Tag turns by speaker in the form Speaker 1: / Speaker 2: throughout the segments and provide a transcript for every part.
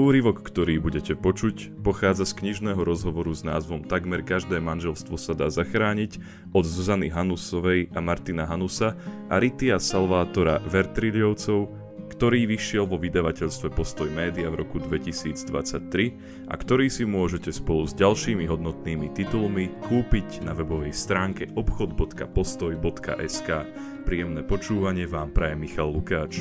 Speaker 1: Úryvok, ktorý budete počuť, pochádza z knižného rozhovoru s názvom Takmer každé manželstvo sa dá zachrániť od Zuzany Hanusovej a Martina Hanusa a Ritia Salvátora Vertriliovcov, ktorý vyšiel vo vydavateľstve Postoj Média v roku 2023 a ktorý si môžete spolu s ďalšími hodnotnými titulmi kúpiť na webovej stránke obchod.postoj.sk. Príjemné počúvanie vám praje Michal Lukáč.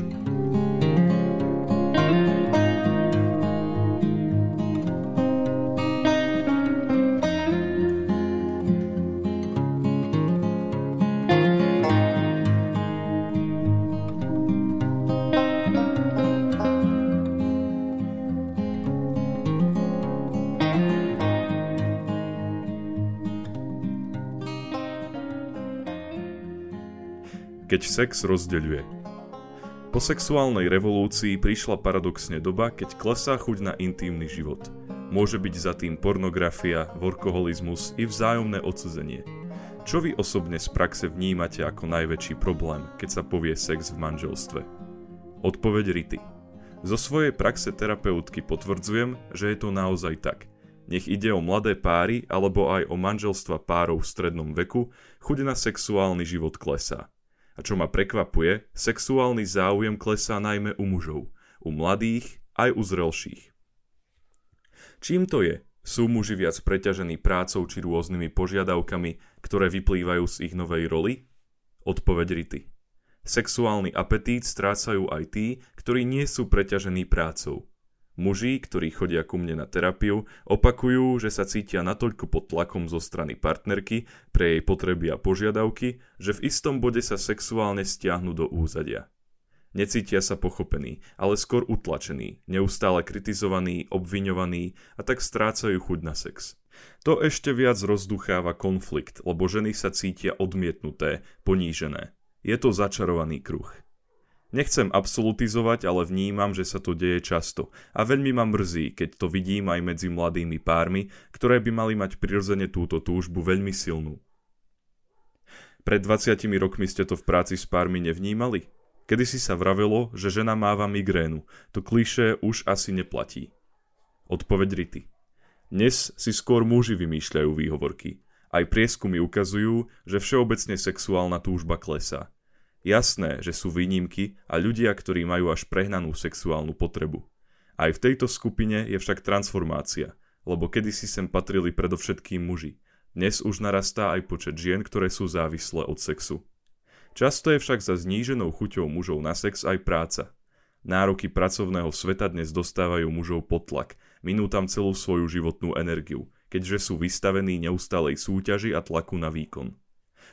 Speaker 1: Keď sex rozdeľuje. Po sexuálnej revolúcii prišla paradoxne doba, keď klesá chuť na intímny život. Môže byť za tým pornografia, workoholizmus i vzájomné odsudzenie. Čo vy osobne z praxe vnímate ako najväčší problém, keď sa povie sex v manželstve? Odpoveď Rity. Zo svojej praxe terapeutky potvrdzujem, že je to naozaj tak – nech ide o mladé páry alebo aj o manželstva párov v strednom veku, chuť na sexuálny život klesá. A čo ma prekvapuje, sexuálny záujem klesá najmä u mužov, u mladých aj u zrelších. Čím to je? Sú muži viac preťažení prácou či rôznymi požiadavkami, ktoré vyplývajú z ich novej roli? Odpoveď Rity. Sexuálny apetít strácajú aj tí, ktorí nie sú preťažení prácou. Muži, ktorí chodia ku mne na terapiu, opakujú, že sa cítia natoľko pod tlakom zo strany partnerky pre jej potreby a požiadavky, že v istom bode sa sexuálne stiahnu do úzadia. Necítia sa pochopení, ale skôr utlačení, neustále kritizovaní, obviňovaní a tak strácajú chuť na sex. To ešte viac rozducháva konflikt, lebo ženy sa cítia odmietnuté, ponížené. Je to začarovaný kruh. Nechcem absolutizovať, ale vnímam, že sa to deje často a veľmi ma mrzí, keď to vidím aj medzi mladými pármi, ktoré by mali mať prirodzene túto túžbu veľmi silnú. Pred 20 rokmi ste to v práci s pármi nevnímali? Kedy si sa vravelo, že žena máva migrénu. To klišé už asi neplatí. Odpoveď Rity. Dnes si skôr muži vymýšľajú výhovorky. Aj prieskumy ukazujú, že všeobecne sexuálna túžba klesá. Jasné, že sú výnimky a ľudia, ktorí majú až prehnanú sexuálnu potrebu. Aj v tejto skupine je však transformácia, lebo kedysi sem patrili predovšetkým muži. Dnes už narastá aj počet žien, ktoré sú závislé od sexu. Často je však za zníženou chuťou mužov na sex aj práca. Nároky pracovného sveta dnes dostávajú mužov pod tlak, minú tam celú svoju životnú energiu, keďže sú vystavení neustálej súťaži a tlaku na výkon.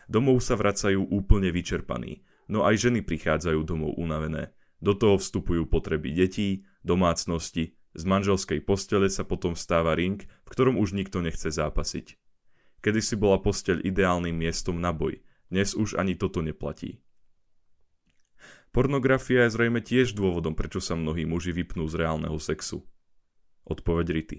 Speaker 1: Domov sa vracajú úplne vyčerpaní, no aj ženy prichádzajú domov unavené. Do toho vstupujú potreby detí, domácnosti, z manželskej postele sa potom stáva ring, v ktorom už nikto nechce zápasiť. Kedy si bola posteľ ideálnym miestom na boj, dnes už ani toto neplatí. Pornografia je zrejme tiež dôvodom, prečo sa mnohí muži vypnú z reálneho sexu. Odpoveď Rity.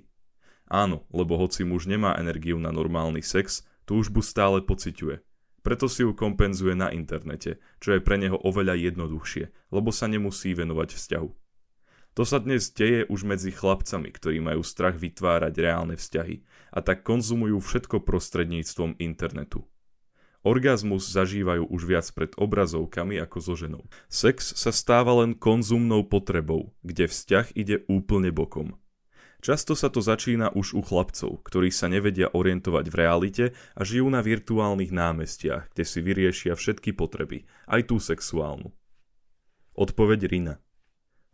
Speaker 1: Áno, lebo hoci muž nemá energiu na normálny sex, túžbu stále pociťuje. Preto si ju kompenzuje na internete, čo je pre neho oveľa jednoduchšie, lebo sa nemusí venovať vzťahu. To sa dnes deje už medzi chlapcami, ktorí majú strach vytvárať reálne vzťahy a tak konzumujú všetko prostredníctvom internetu. Orgazmus zažívajú už viac pred obrazovkami ako so ženou. Sex sa stáva len konzumnou potrebou, kde vzťah ide úplne bokom. Často sa to začína už u chlapcov, ktorí sa nevedia orientovať v realite a žijú na virtuálnych námestiach, kde si vyriešia všetky potreby, aj tú sexuálnu. Odpoveď Rina.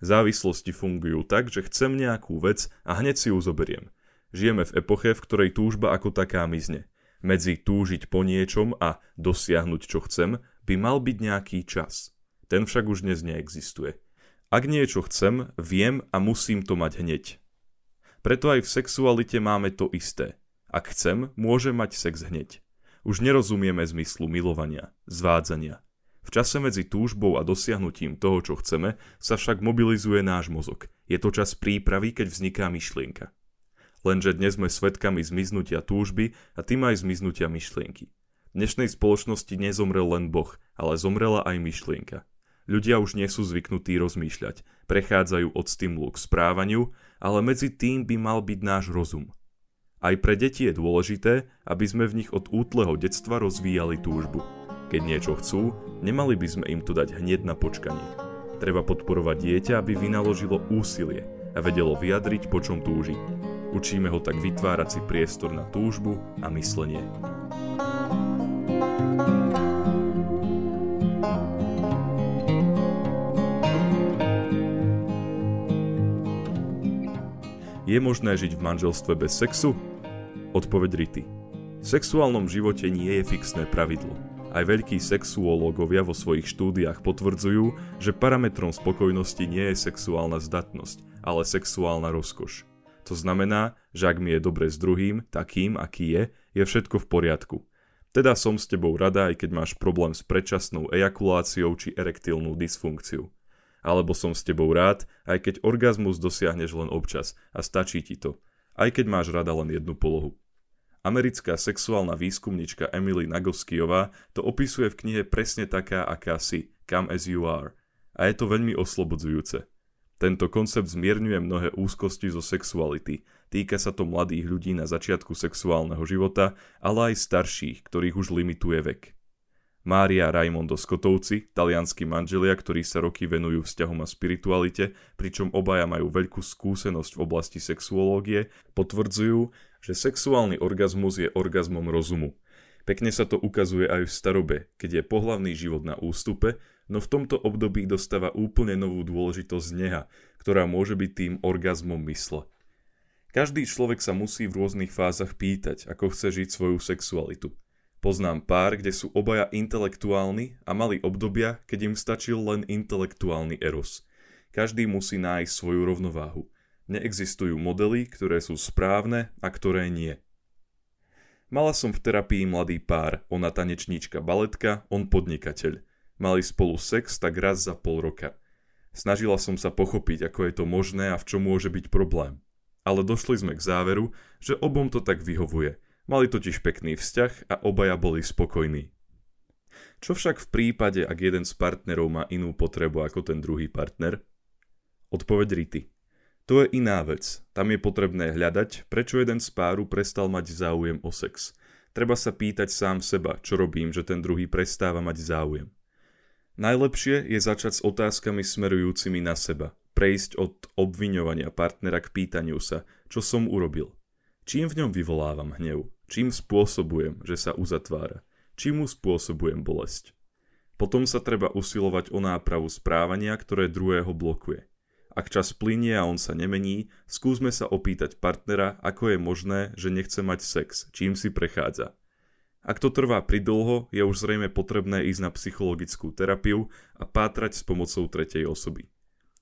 Speaker 1: Závislosti fungujú tak, že chcem nejakú vec a hneď si ju zoberiem. Žijeme v epoche, v ktorej túžba ako taká mizne. Medzi túžiť po niečom a dosiahnuť čo chcem by mal byť nejaký čas. Ten však už dnes neexistuje. Ak niečo chcem, viem a musím to mať hneď. Preto aj v sexualite máme to isté. Ak chcem, môžem mať sex hneď. Už nerozumieme zmyslu milovania, zvádzania. V čase medzi túžbou a dosiahnutím toho, čo chceme, sa však mobilizuje náš mozog. Je to čas prípravy, keď vzniká myšlienka. Lenže dnes sme svedkami zmiznutia túžby a tým aj zmiznutia myšlienky. V dnešnej spoločnosti nezomrel len Boh, ale zomrela aj myšlienka. Ľudia už nie sú zvyknutí rozmýšľať, prechádzajú od stimulu k správaniu, ale medzi tým by mal byť náš rozum. Aj pre deti je dôležité, aby sme v nich od útleho detstva rozvíjali túžbu. Keď niečo chcú, nemali by sme im to dať hneď na počkanie. Treba podporovať dieťa, aby vynaložilo úsilie a vedelo vyjadriť, po čom túži. Učíme ho tak vytvárať si priestor na túžbu a myslenie. Je možné žiť v manželstve bez sexu? Odpoveď Rity. V sexuálnom živote nie je fixné pravidlo. Aj veľkí sexuológovia vo svojich štúdiách potvrdzujú, že parametrom spokojnosti nie je sexuálna zdatnosť, ale sexuálna rozkoš. To znamená, že ak mi je dobre s druhým, takým, aký je, je všetko v poriadku. Teda som s tebou rada, aj keď máš problém s predčasnou ejakuláciou či erektilnú dysfunkciu alebo som s tebou rád, aj keď orgazmus dosiahneš len občas a stačí ti to, aj keď máš rada len jednu polohu. Americká sexuálna výskumnička Emily Nagoskijová to opisuje v knihe presne taká, aká si, Come as you are. A je to veľmi oslobodzujúce. Tento koncept zmierňuje mnohé úzkosti zo sexuality. Týka sa to mladých ľudí na začiatku sexuálneho života, ale aj starších, ktorých už limituje vek. Mária Raimondo Skotovci, talianskí manželia, ktorí sa roky venujú vzťahom a spiritualite, pričom obaja majú veľkú skúsenosť v oblasti sexuológie, potvrdzujú, že sexuálny orgazmus je orgazmom rozumu. Pekne sa to ukazuje aj v starobe, keď je pohlavný život na ústupe, no v tomto období dostáva úplne novú dôležitosť neha, ktorá môže byť tým orgazmom mysle. Každý človek sa musí v rôznych fázach pýtať, ako chce žiť svoju sexualitu. Poznám pár, kde sú obaja intelektuálni a mali obdobia, keď im stačil len intelektuálny eros. Každý musí nájsť svoju rovnováhu. Neexistujú modely, ktoré sú správne a ktoré nie. Mala som v terapii mladý pár, ona tanečníčka baletka, on podnikateľ. Mali spolu sex tak raz za pol roka. Snažila som sa pochopiť, ako je to možné a v čom môže byť problém. Ale došli sme k záveru, že obom to tak vyhovuje – Mali totiž pekný vzťah a obaja boli spokojní. Čo však v prípade, ak jeden z partnerov má inú potrebu ako ten druhý partner? Odpoveď Rity. To je iná vec. Tam je potrebné hľadať, prečo jeden z páru prestal mať záujem o sex. Treba sa pýtať sám seba, čo robím, že ten druhý prestáva mať záujem. Najlepšie je začať s otázkami smerujúcimi na seba. Prejsť od obviňovania partnera k pýtaniu sa, čo som urobil. Čím v ňom vyvolávam hnev? Čím spôsobujem, že sa uzatvára? Čím mu spôsobujem bolesť? Potom sa treba usilovať o nápravu správania, ktoré druhého blokuje. Ak čas plinie a on sa nemení, skúsme sa opýtať partnera, ako je možné, že nechce mať sex, čím si prechádza. Ak to trvá pridlho, je už zrejme potrebné ísť na psychologickú terapiu a pátrať s pomocou tretej osoby.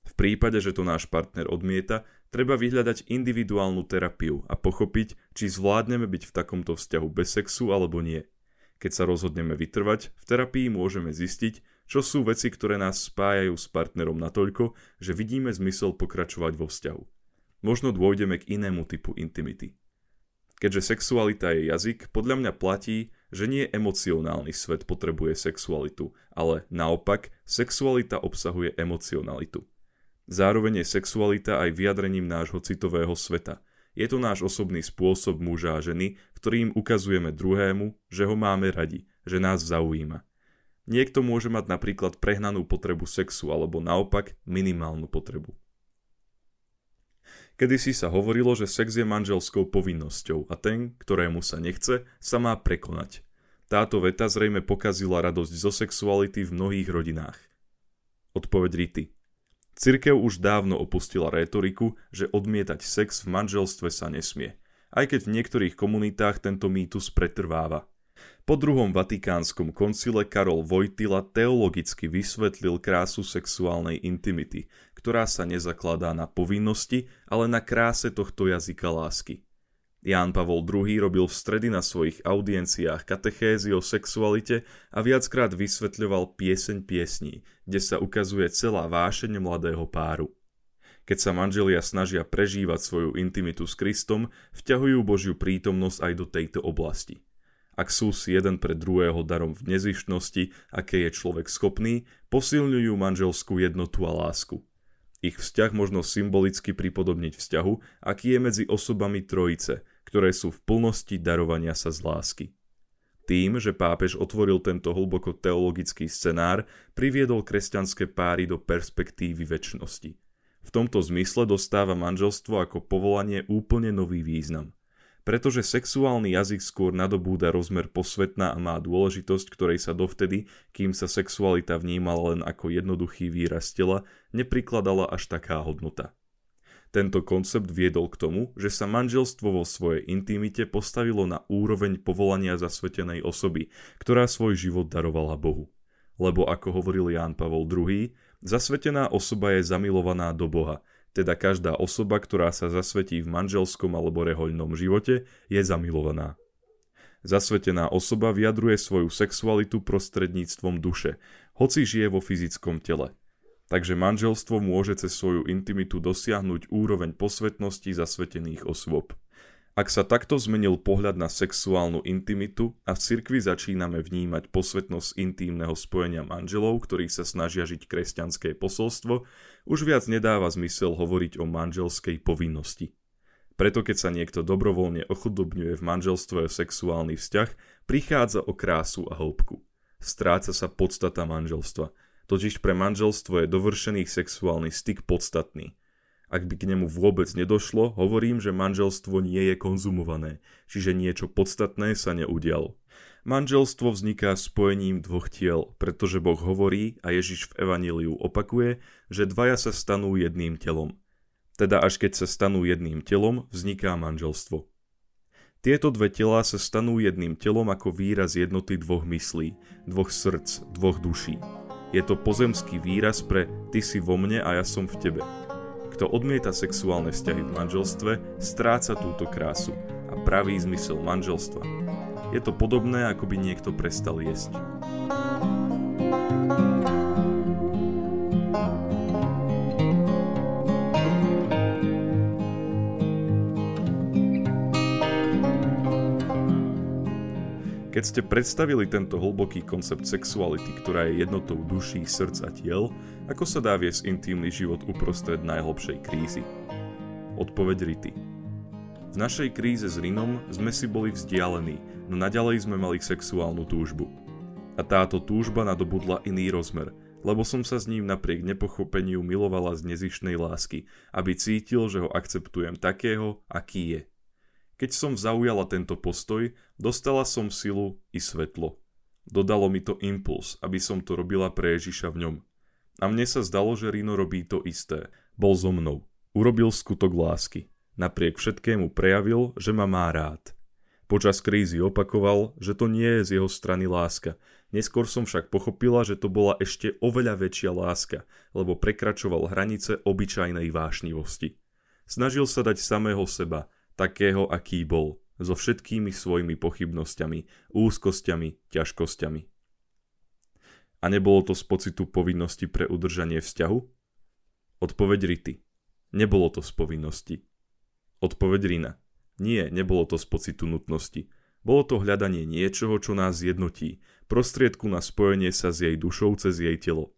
Speaker 1: V prípade, že to náš partner odmieta, treba vyhľadať individuálnu terapiu a pochopiť, či zvládneme byť v takomto vzťahu bez sexu alebo nie. Keď sa rozhodneme vytrvať, v terapii môžeme zistiť, čo sú veci, ktoré nás spájajú s partnerom natoľko, že vidíme zmysel pokračovať vo vzťahu. Možno dôjdeme k inému typu intimity. Keďže sexualita je jazyk, podľa mňa platí, že nie emocionálny svet potrebuje sexualitu, ale naopak, sexualita obsahuje emocionalitu. Zároveň je sexualita aj vyjadrením nášho citového sveta. Je to náš osobný spôsob muža a ženy, ktorým ukazujeme druhému, že ho máme radi, že nás zaujíma. Niekto môže mať napríklad prehnanú potrebu sexu alebo naopak minimálnu potrebu. Kedy si sa hovorilo, že sex je manželskou povinnosťou a ten, ktorému sa nechce, sa má prekonať. Táto veta zrejme pokazila radosť zo sexuality v mnohých rodinách. Odpoveď Rity. Cirkev už dávno opustila rétoriku, že odmietať sex v manželstve sa nesmie, aj keď v niektorých komunitách tento mýtus pretrváva. Po druhom vatikánskom koncile Karol Vojtila teologicky vysvetlil krásu sexuálnej intimity, ktorá sa nezakladá na povinnosti, ale na kráse tohto jazyka lásky. Ján Pavol II robil v stredy na svojich audienciách katechézy o sexualite a viackrát vysvetľoval pieseň piesní, kde sa ukazuje celá vášeň mladého páru. Keď sa manželia snažia prežívať svoju intimitu s Kristom, vťahujú Božiu prítomnosť aj do tejto oblasti. Ak sú si jeden pre druhého darom v nezištnosti, aké je človek schopný, posilňujú manželskú jednotu a lásku. Ich vzťah možno symbolicky pripodobniť vzťahu, aký je medzi osobami trojice, ktoré sú v plnosti darovania sa z lásky. Tým, že pápež otvoril tento hlboko teologický scenár, priviedol kresťanské páry do perspektívy väčšnosti. V tomto zmysle dostáva manželstvo ako povolanie úplne nový význam – pretože sexuálny jazyk skôr nadobúda rozmer posvetná a má dôležitosť, ktorej sa dovtedy, kým sa sexualita vnímala len ako jednoduchý výraz tela, neprikladala až taká hodnota. Tento koncept viedol k tomu, že sa manželstvo vo svojej intimite postavilo na úroveň povolania zasvetenej osoby, ktorá svoj život darovala Bohu. Lebo ako hovoril Ján Pavol II, zasvetená osoba je zamilovaná do Boha, teda každá osoba, ktorá sa zasvetí v manželskom alebo rehoľnom živote, je zamilovaná. Zasvetená osoba vyjadruje svoju sexualitu prostredníctvom duše, hoci žije vo fyzickom tele. Takže manželstvo môže cez svoju intimitu dosiahnuť úroveň posvetnosti zasvetených osôb. Ak sa takto zmenil pohľad na sexuálnu intimitu a v cirkvi začíname vnímať posvetnosť intímneho spojenia manželov, ktorí sa snažia žiť kresťanské posolstvo, už viac nedáva zmysel hovoriť o manželskej povinnosti. Preto keď sa niekto dobrovoľne ochudobňuje v manželstve sexuálny vzťah, prichádza o krásu a hĺbku. Stráca sa podstata manželstva, totiž pre manželstvo je dovršený sexuálny styk podstatný – ak by k nemu vôbec nedošlo, hovorím, že manželstvo nie je konzumované, čiže niečo podstatné sa neudialo. Manželstvo vzniká spojením dvoch tiel, pretože Boh hovorí a Ježiš v Evaníliu opakuje, že dvaja sa stanú jedným telom. Teda až keď sa stanú jedným telom, vzniká manželstvo. Tieto dve tela sa stanú jedným telom ako výraz jednoty dvoch myslí, dvoch srdc, dvoch duší. Je to pozemský výraz pre ty si vo mne a ja som v tebe. Kto odmieta sexuálne vzťahy v manželstve, stráca túto krásu a pravý zmysel manželstva. Je to podobné, ako by niekto prestal jesť. Keď ste predstavili tento hlboký koncept sexuality, ktorá je jednotou duší, srdc a tiel, ako sa dá viesť intímny život uprostred najhlbšej krízy? Odpoveď Rity. V našej kríze s Rinom sme si boli vzdialení, no naďalej sme mali sexuálnu túžbu. A táto túžba nadobudla iný rozmer, lebo som sa s ním napriek nepochopeniu milovala z nezišnej lásky, aby cítil, že ho akceptujem takého, aký je. Keď som zaujala tento postoj, dostala som silu i svetlo. Dodalo mi to impuls, aby som to robila pre Ježiša v ňom. A mne sa zdalo, že Rino robí to isté. Bol so mnou. Urobil skutok lásky. Napriek všetkému prejavil, že ma má rád. Počas krízy opakoval, že to nie je z jeho strany láska. Neskôr som však pochopila, že to bola ešte oveľa väčšia láska, lebo prekračoval hranice obyčajnej vášnivosti. Snažil sa dať samého seba, takého, aký bol, so všetkými svojimi pochybnosťami, úzkosťami, ťažkosťami. A nebolo to z pocitu povinnosti pre udržanie vzťahu? Odpoveď Rity. Nebolo to z povinnosti. Odpoveď Rina. Nie, nebolo to z pocitu nutnosti. Bolo to hľadanie niečoho, čo nás zjednotí, prostriedku na spojenie sa s jej dušou cez jej telo.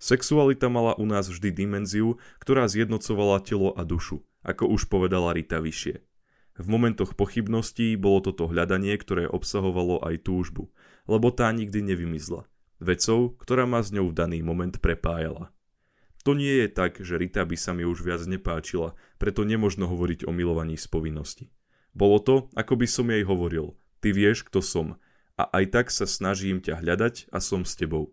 Speaker 1: Sexualita mala u nás vždy dimenziu, ktorá zjednocovala telo a dušu, ako už povedala Rita vyššie. V momentoch pochybností bolo toto hľadanie, ktoré obsahovalo aj túžbu, lebo tá nikdy nevymizla. Vecou, ktorá ma s ňou v daný moment prepájala. To nie je tak, že Rita by sa mi už viac nepáčila, preto nemožno hovoriť o milovaní z povinnosti. Bolo to, ako by som jej hovoril, ty vieš, kto som, a aj tak sa snažím ťa hľadať a som s tebou.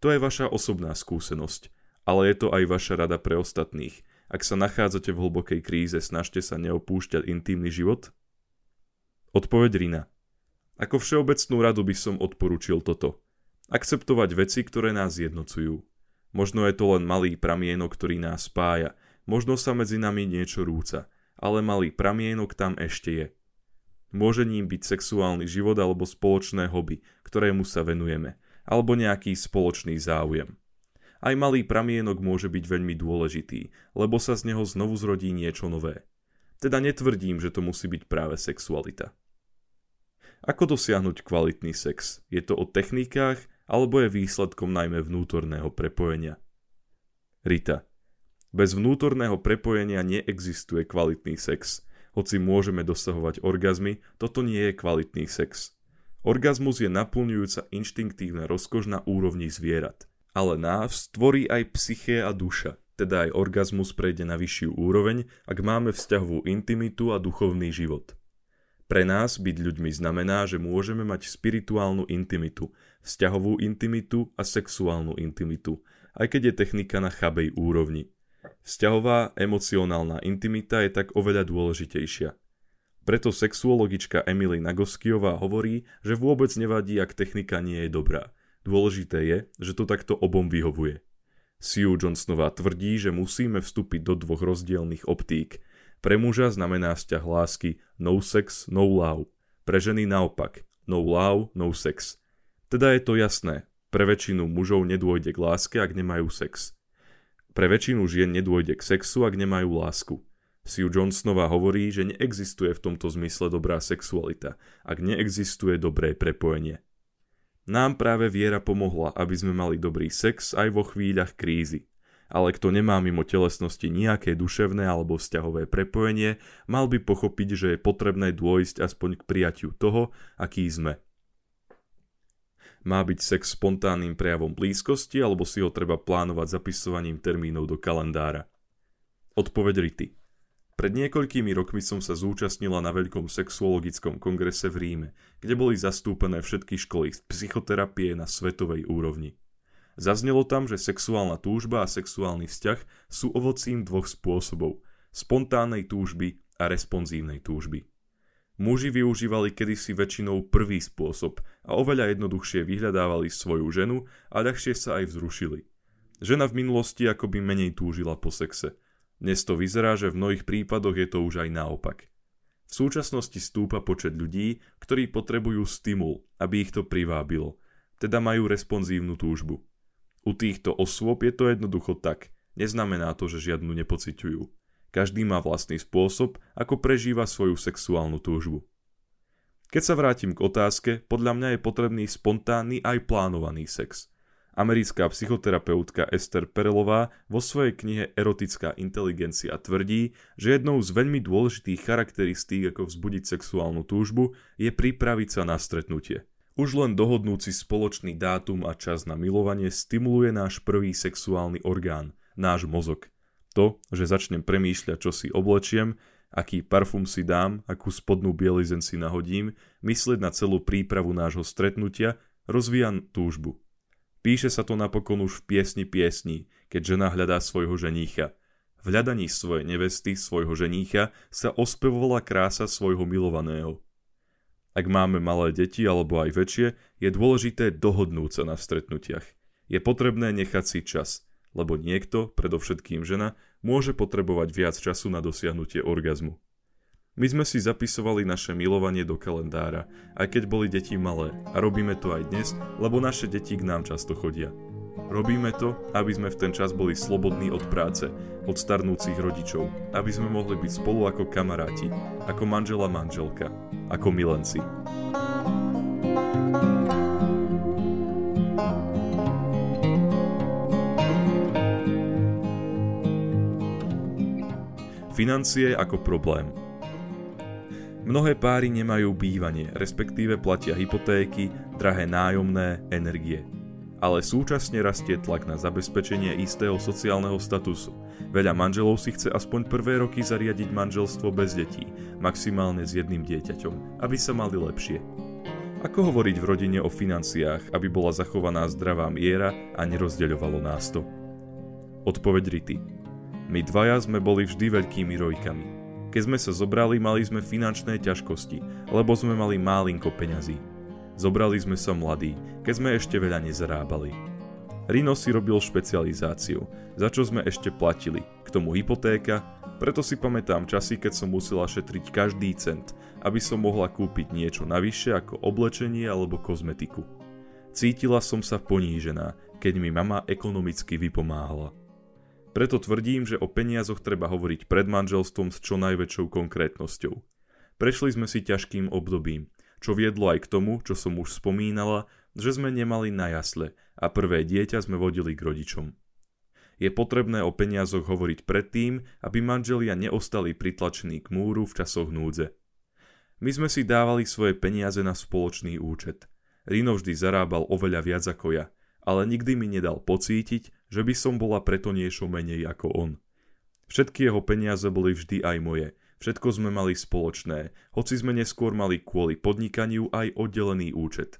Speaker 1: To je vaša osobná skúsenosť, ale je to aj vaša rada pre ostatných – ak sa nachádzate v hlbokej kríze, snažte sa neopúšťať intímny život? Odpoveď Rina. Ako všeobecnú radu by som odporučil toto. Akceptovať veci, ktoré nás jednocujú. Možno je to len malý pramienok, ktorý nás spája. Možno sa medzi nami niečo rúca. Ale malý pramienok tam ešte je. Môže ním byť sexuálny život alebo spoločné hobby, ktorému sa venujeme. Alebo nejaký spoločný záujem aj malý pramienok môže byť veľmi dôležitý, lebo sa z neho znovu zrodí niečo nové. Teda netvrdím, že to musí byť práve sexualita. Ako dosiahnuť kvalitný sex? Je to o technikách alebo je výsledkom najmä vnútorného prepojenia? Rita. Bez vnútorného prepojenia neexistuje kvalitný sex. Hoci môžeme dosahovať orgazmy, toto nie je kvalitný sex. Orgazmus je naplňujúca inštinktívna rozkož na úrovni zvierat. Ale nás tvorí aj psyché a duša, teda aj orgazmus prejde na vyššiu úroveň, ak máme vzťahovú intimitu a duchovný život. Pre nás byť ľuďmi znamená, že môžeme mať spirituálnu intimitu, vzťahovú intimitu a sexuálnu intimitu, aj keď je technika na chabej úrovni. Vzťahová emocionálna intimita je tak oveľa dôležitejšia. Preto sexuologička Emily Nagoskiová hovorí, že vôbec nevadí, ak technika nie je dobrá. Dôležité je, že to takto obom vyhovuje. Sue Johnsonová tvrdí, že musíme vstúpiť do dvoch rozdielných optík. Pre muža znamená vzťah lásky no sex, no love. Pre ženy naopak no love, no sex. Teda je to jasné, pre väčšinu mužov nedôjde k láske, ak nemajú sex. Pre väčšinu žien nedôjde k sexu, ak nemajú lásku. Sue Johnsonová hovorí, že neexistuje v tomto zmysle dobrá sexualita, ak neexistuje dobré prepojenie. Nám práve viera pomohla, aby sme mali dobrý sex aj vo chvíľach krízy. Ale kto nemá mimo telesnosti nejaké duševné alebo vzťahové prepojenie, mal by pochopiť, že je potrebné dôjsť aspoň k prijatiu toho, aký sme. Má byť sex spontánnym prejavom blízkosti alebo si ho treba plánovať zapisovaním termínov do kalendára? Odpoveď Rity. Pred niekoľkými rokmi som sa zúčastnila na veľkom sexuologickom kongrese v Ríme, kde boli zastúpené všetky školy z psychoterapie na svetovej úrovni. Zaznelo tam, že sexuálna túžba a sexuálny vzťah sú ovocím dvoch spôsobov – spontánnej túžby a responsívnej túžby. Muži využívali kedysi väčšinou prvý spôsob a oveľa jednoduchšie vyhľadávali svoju ženu a ľahšie sa aj vzrušili. Žena v minulosti akoby menej túžila po sexe. Dnes to vyzerá, že v mnohých prípadoch je to už aj naopak. V súčasnosti stúpa počet ľudí, ktorí potrebujú stimul, aby ich to privábilo, teda majú responsívnu túžbu. U týchto osôb je to jednoducho tak, neznamená to, že žiadnu nepociťujú. Každý má vlastný spôsob, ako prežíva svoju sexuálnu túžbu. Keď sa vrátim k otázke, podľa mňa je potrebný spontánny aj plánovaný sex. Americká psychoterapeutka Esther Perelová vo svojej knihe Erotická inteligencia tvrdí, že jednou z veľmi dôležitých charakteristík, ako vzbudiť sexuálnu túžbu, je pripraviť sa na stretnutie. Už len dohodnúci spoločný dátum a čas na milovanie stimuluje náš prvý sexuálny orgán, náš mozog. To, že začnem premýšľať, čo si oblečiem, aký parfum si dám, akú spodnú bielizen si nahodím, myslieť na celú prípravu nášho stretnutia, rozvíja túžbu. Píše sa to napokon už v piesni piesní, keď žena hľadá svojho ženícha. V hľadaní svojej nevesty, svojho ženícha, sa ospevovala krása svojho milovaného. Ak máme malé deti alebo aj väčšie, je dôležité dohodnúť sa na stretnutiach. Je potrebné nechať si čas – lebo niekto, predovšetkým žena, môže potrebovať viac času na dosiahnutie orgazmu. My sme si zapisovali naše milovanie do kalendára, aj keď boli deti malé a robíme to aj dnes, lebo naše deti k nám často chodia. Robíme to, aby sme v ten čas boli slobodní od práce, od starnúcich rodičov, aby sme mohli byť spolu ako kamaráti, ako manžela manželka, ako milenci. Financie ako problém. Mnohé páry nemajú bývanie, respektíve platia hypotéky, drahé nájomné, energie. Ale súčasne rastie tlak na zabezpečenie istého sociálneho statusu. Veľa manželov si chce aspoň prvé roky zariadiť manželstvo bez detí, maximálne s jedným dieťaťom, aby sa mali lepšie. Ako hovoriť v rodine o financiách, aby bola zachovaná zdravá miera a nerozdeľovalo nás to? Odpoveď Rity. My dvaja sme boli vždy veľkými rojkami. Keď sme sa zobrali, mali sme finančné ťažkosti, lebo sme mali málinko peňazí. Zobrali sme sa mladí, keď sme ešte veľa nezarábali. Rino si robil špecializáciu, za čo sme ešte platili, k tomu hypotéka, preto si pamätám časy, keď som musela šetriť každý cent, aby som mohla kúpiť niečo navyše ako oblečenie alebo kozmetiku. Cítila som sa ponížená, keď mi mama ekonomicky vypomáhala. Preto tvrdím, že o peniazoch treba hovoriť pred manželstvom s čo najväčšou konkrétnosťou. Prešli sme si ťažkým obdobím. čo viedlo aj k tomu, čo som už spomínala, že sme nemali na jasle a prvé dieťa sme vodili k rodičom. Je potrebné o peniazoch hovoriť predtým, aby manželia neostali pritlačení k múru v časoch núdze. My sme si dávali svoje peniaze na spoločný účet. Rino vždy zarábal oveľa viac ako ja, ale nikdy mi nedal pocítiť, že by som bola preto niečo menej ako on. Všetky jeho peniaze boli vždy aj moje, všetko sme mali spoločné, hoci sme neskôr mali kvôli podnikaniu aj oddelený účet.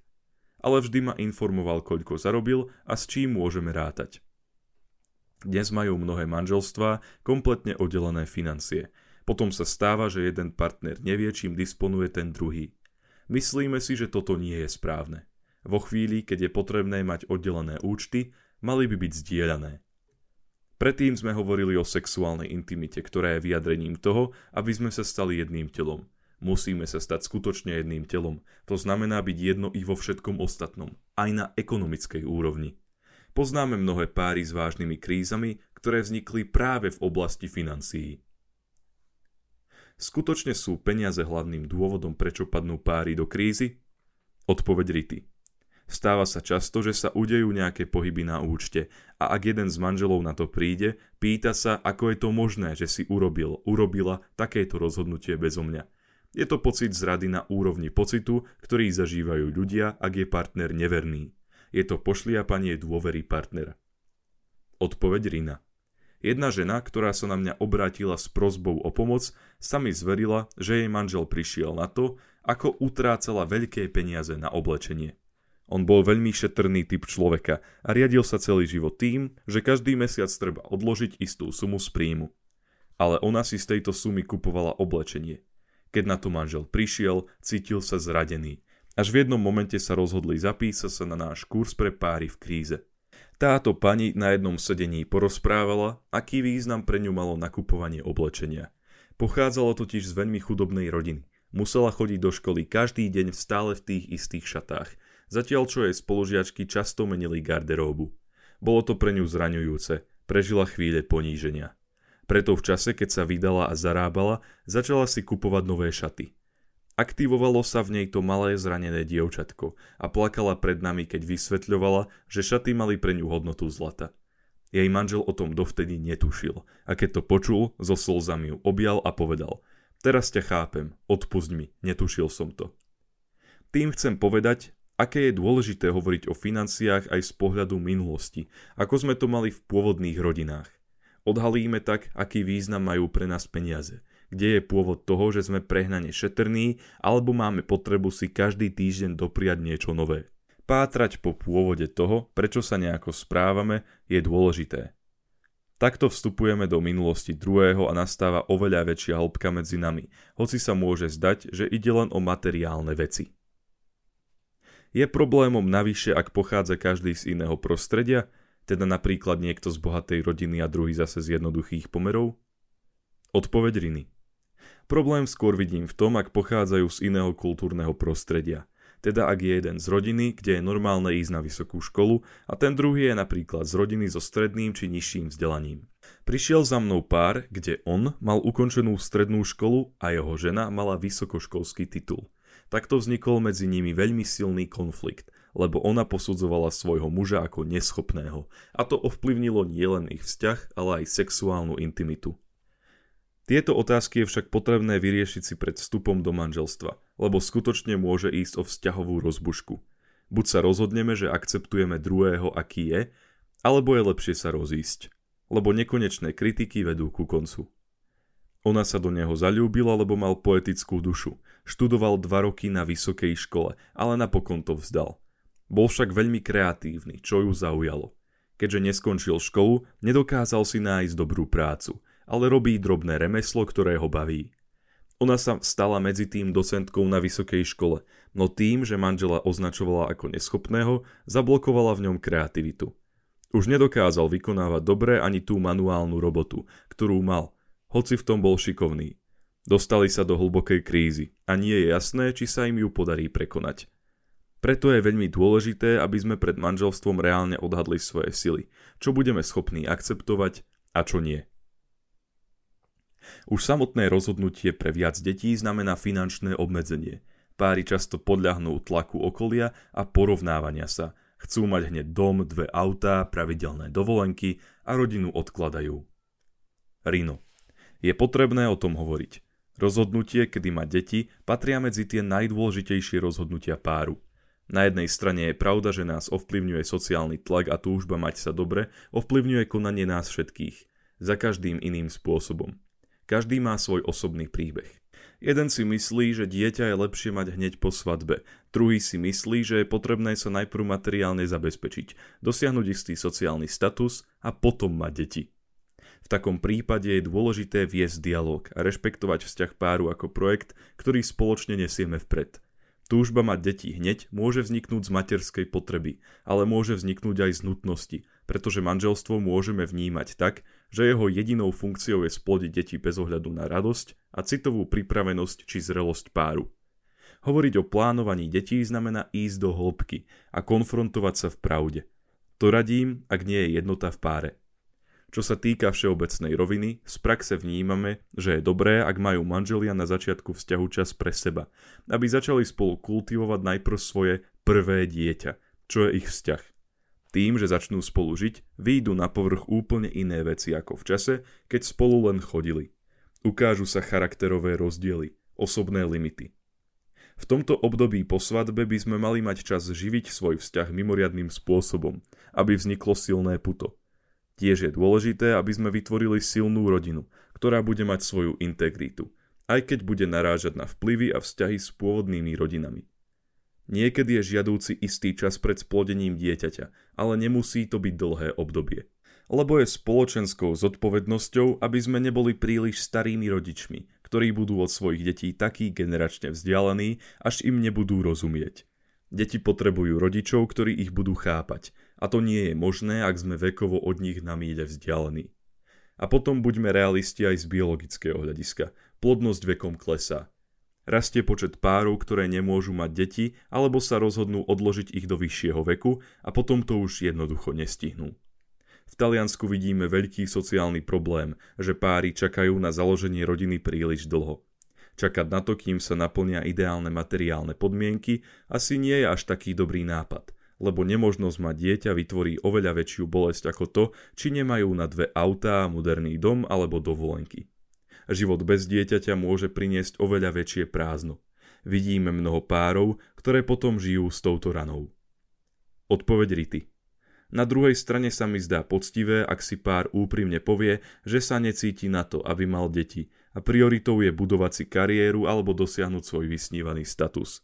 Speaker 1: Ale vždy ma informoval, koľko zarobil a s čím môžeme rátať. Dnes majú mnohé manželstvá kompletne oddelené financie. Potom sa stáva, že jeden partner nevie, čím disponuje ten druhý. Myslíme si, že toto nie je správne. Vo chvíli, keď je potrebné mať oddelené účty, mali by byť zdieľané. Predtým sme hovorili o sexuálnej intimite, ktorá je vyjadrením toho, aby sme sa stali jedným telom. Musíme sa stať skutočne jedným telom. To znamená byť jedno i vo všetkom ostatnom, aj na ekonomickej úrovni. Poznáme mnohé páry s vážnymi krízami, ktoré vznikli práve v oblasti financií. Skutočne sú peniaze hlavným dôvodom, prečo padnú páry do krízy? Odpoveď Rity. Stáva sa často, že sa udejú nejaké pohyby na účte a ak jeden z manželov na to príde, pýta sa, ako je to možné, že si urobil, urobila takéto rozhodnutie bezo mňa. Je to pocit zrady na úrovni pocitu, ktorý zažívajú ľudia, ak je partner neverný. Je to pošliapanie dôvery partnera. Odpoveď Rina. Jedna žena, ktorá sa na mňa obrátila s prozbou o pomoc, sa mi zverila, že jej manžel prišiel na to, ako utrácala veľké peniaze na oblečenie. On bol veľmi šetrný typ človeka a riadil sa celý život tým, že každý mesiac treba odložiť istú sumu z príjmu. Ale ona si z tejto sumy kupovala oblečenie. Keď na to manžel prišiel, cítil sa zradený až v jednom momente sa rozhodli zapísať sa na náš kurz pre páry v kríze. Táto pani na jednom sedení porozprávala, aký význam pre ňu malo nakupovanie oblečenia. Pochádzala totiž z veľmi chudobnej rodiny. Musela chodiť do školy každý deň stále v tých istých šatách, zatiaľ čo jej spolužiačky často menili garderóbu. Bolo to pre ňu zraňujúce, prežila chvíle poníženia. Preto v čase, keď sa vydala a zarábala, začala si kupovať nové šaty. Aktivovalo sa v nej to malé zranené dievčatko a plakala pred nami, keď vysvetľovala, že šaty mali pre ňu hodnotu zlata. Jej manžel o tom dovtedy netušil a keď to počul, so slzami ju objal a povedal Teraz ťa chápem, odpust mi, netušil som to. Tým chcem povedať, aké je dôležité hovoriť o financiách aj z pohľadu minulosti, ako sme to mali v pôvodných rodinách. Odhalíme tak, aký význam majú pre nás peniaze – kde je pôvod toho, že sme prehnane šetrní alebo máme potrebu si každý týždeň dopriať niečo nové. Pátrať po pôvode toho, prečo sa nejako správame, je dôležité. Takto vstupujeme do minulosti druhého a nastáva oveľa väčšia hĺbka medzi nami, hoci sa môže zdať, že ide len o materiálne veci. Je problémom navyše, ak pochádza každý z iného prostredia, teda napríklad niekto z bohatej rodiny a druhý zase z jednoduchých pomerov? Odpoveď Riny. Problém skôr vidím v tom, ak pochádzajú z iného kultúrneho prostredia. Teda ak je jeden z rodiny, kde je normálne ísť na vysokú školu a ten druhý je napríklad z rodiny so stredným či nižším vzdelaním. Prišiel za mnou pár, kde on mal ukončenú strednú školu a jeho žena mala vysokoškolský titul. Takto vznikol medzi nimi veľmi silný konflikt, lebo ona posudzovala svojho muža ako neschopného a to ovplyvnilo nielen ich vzťah, ale aj sexuálnu intimitu. Tieto otázky je však potrebné vyriešiť si pred vstupom do manželstva, lebo skutočne môže ísť o vzťahovú rozbušku. Buď sa rozhodneme, že akceptujeme druhého, aký je, alebo je lepšie sa rozísť, lebo nekonečné kritiky vedú ku koncu. Ona sa do neho zalúbila, lebo mal poetickú dušu. Študoval dva roky na vysokej škole, ale napokon to vzdal. Bol však veľmi kreatívny, čo ju zaujalo. Keďže neskončil školu, nedokázal si nájsť dobrú prácu – ale robí drobné remeslo, ktoré ho baví. Ona sa stala medzi tým docentkou na vysokej škole, no tým, že manžela označovala ako neschopného, zablokovala v ňom kreativitu. Už nedokázal vykonávať dobre ani tú manuálnu robotu, ktorú mal, hoci v tom bol šikovný. Dostali sa do hlbokej krízy a nie je jasné, či sa im ju podarí prekonať. Preto je veľmi dôležité, aby sme pred manželstvom reálne odhadli svoje sily, čo budeme schopní akceptovať a čo nie. Už samotné rozhodnutie pre viac detí znamená finančné obmedzenie. Páry často podľahnú tlaku okolia a porovnávania sa. Chcú mať hneď dom, dve autá, pravidelné dovolenky a rodinu odkladajú. Rino. Je potrebné o tom hovoriť. Rozhodnutie, kedy mať deti, patria medzi tie najdôležitejšie rozhodnutia páru. Na jednej strane je pravda, že nás ovplyvňuje sociálny tlak a túžba mať sa dobre, ovplyvňuje konanie nás všetkých. Za každým iným spôsobom. Každý má svoj osobný príbeh. Jeden si myslí, že dieťa je lepšie mať hneď po svadbe. Druhý si myslí, že je potrebné sa najprv materiálne zabezpečiť, dosiahnuť istý sociálny status a potom mať deti. V takom prípade je dôležité viesť dialog a rešpektovať vzťah páru ako projekt, ktorý spoločne nesieme vpred. Túžba mať deti hneď môže vzniknúť z materskej potreby, ale môže vzniknúť aj z nutnosti, pretože manželstvo môžeme vnímať tak, že jeho jedinou funkciou je splodiť deti bez ohľadu na radosť a citovú pripravenosť či zrelosť páru. Hovoriť o plánovaní detí znamená ísť do hĺbky a konfrontovať sa v pravde. To radím, ak nie je jednota v páre. Čo sa týka všeobecnej roviny, z praxe vnímame, že je dobré, ak majú manželia na začiatku vzťahu čas pre seba, aby začali spolu kultivovať najprv svoje prvé dieťa, čo je ich vzťah. Tým, že začnú spolu žiť, výjdu na povrch úplne iné veci ako v čase, keď spolu len chodili. Ukážu sa charakterové rozdiely, osobné limity. V tomto období po svadbe by sme mali mať čas živiť svoj vzťah mimoriadným spôsobom, aby vzniklo silné puto – Tiež je dôležité, aby sme vytvorili silnú rodinu, ktorá bude mať svoju integritu, aj keď bude narážať na vplyvy a vzťahy s pôvodnými rodinami. Niekedy je žiadúci istý čas pred splodením dieťaťa, ale nemusí to byť dlhé obdobie. Lebo je spoločenskou zodpovednosťou, aby sme neboli príliš starými rodičmi, ktorí budú od svojich detí takí generačne vzdialení, až im nebudú rozumieť. Deti potrebujú rodičov, ktorí ich budú chápať. A to nie je možné, ak sme vekovo od nich na míle vzdialení. A potom buďme realisti aj z biologického hľadiska. Plodnosť vekom klesá. Rastie počet párov, ktoré nemôžu mať deti, alebo sa rozhodnú odložiť ich do vyššieho veku a potom to už jednoducho nestihnú. V Taliansku vidíme veľký sociálny problém, že páry čakajú na založenie rodiny príliš dlho. Čakať na to, kým sa naplnia ideálne materiálne podmienky, asi nie je až taký dobrý nápad, lebo nemožnosť mať dieťa vytvorí oveľa väčšiu bolesť ako to, či nemajú na dve autá, moderný dom alebo dovolenky. Život bez dieťaťa môže priniesť oveľa väčšie prázdno. Vidíme mnoho párov, ktoré potom žijú s touto ranou. Odpoveď Rity na druhej strane sa mi zdá poctivé, ak si pár úprimne povie, že sa necíti na to, aby mal deti a prioritou je budovať si kariéru alebo dosiahnuť svoj vysnívaný status.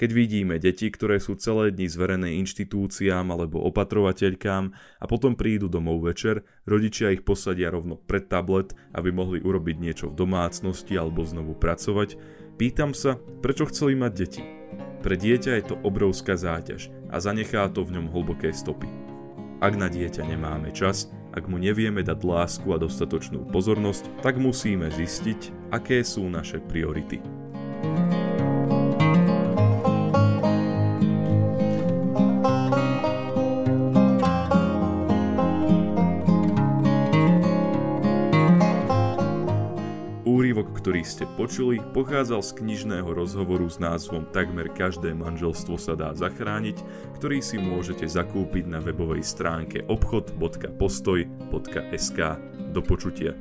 Speaker 1: Keď vidíme deti, ktoré sú celé dni zverené inštitúciám alebo opatrovateľkám a potom prídu domov večer, rodičia ich posadia rovno pred tablet, aby mohli urobiť niečo v domácnosti alebo znovu pracovať, pýtam sa, prečo chceli mať deti. Pre dieťa je to obrovská záťaž a zanechá to v ňom hlboké stopy. Ak na dieťa nemáme čas, ak mu nevieme dať lásku a dostatočnú pozornosť, tak musíme zistiť, aké sú naše priority. Ste počuli, pochádzal z knižného rozhovoru s názvom Takmer každé manželstvo sa dá zachrániť, ktorý si môžete zakúpiť na webovej stránke obchod.postoj.sk. Do počutia.